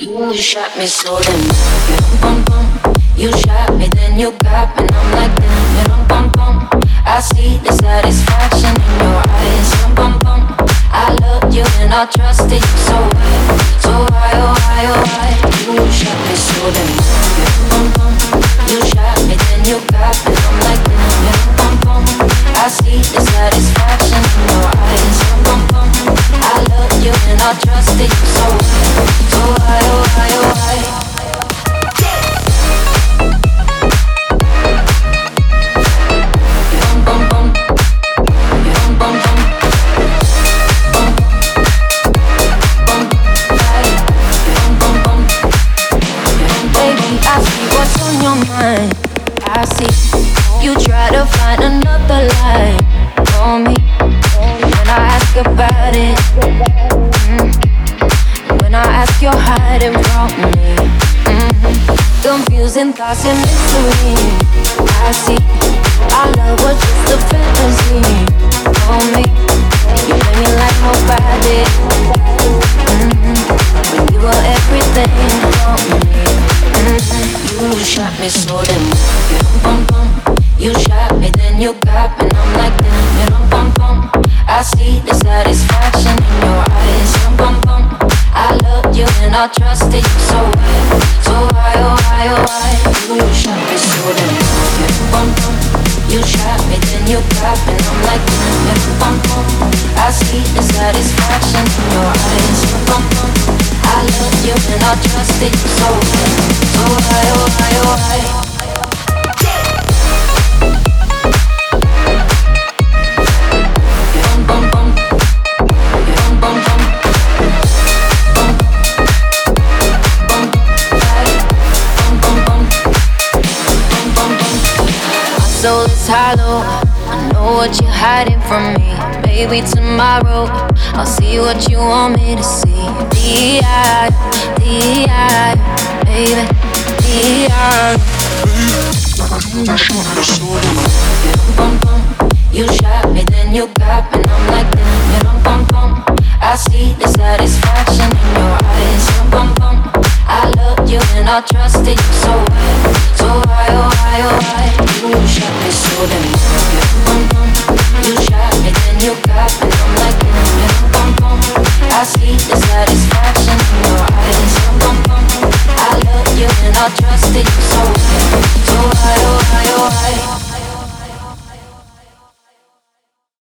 You shot me so damn. You shot me, then you got me, I'm like. I see the satisfaction in your eyes. I loved you and I trusted you so why, so why, oh why, oh why? You shot me so. You shot me, then you got me, I'm like bum. I see the satisfaction in your eyes. I you and I you so I see you try to find another lie for me. When I ask about it, mm. when I ask, you're hiding from me. Mm. Confusing thoughts and mystery. Me so damn bum bum. You shot me, then you got me, and I'm like damn bum bum. I see the satisfaction in your eyes, bum bum. I loved you and I trusted you so why, so why, oh why, oh why? You shot me so damn bum bum. You shot me, then you got me, and I'm like damn bum bum. I see the satisfaction in your eyes, bum bum. I loved you and I trusted you so why. Soul is hollow. I know what you're hiding from me. Maybe tomorrow I'll see what you want me to see. D.I. D.I. Baby D.I. Baby, you shot me, then you got me, I trusted you so why, so why, oh why, oh why? You shot me so damn, bum. You shot me, then you got me, I'm like damn, bum bum. I see the satisfaction in your eyes, bum bum. I loved you and I trusted you.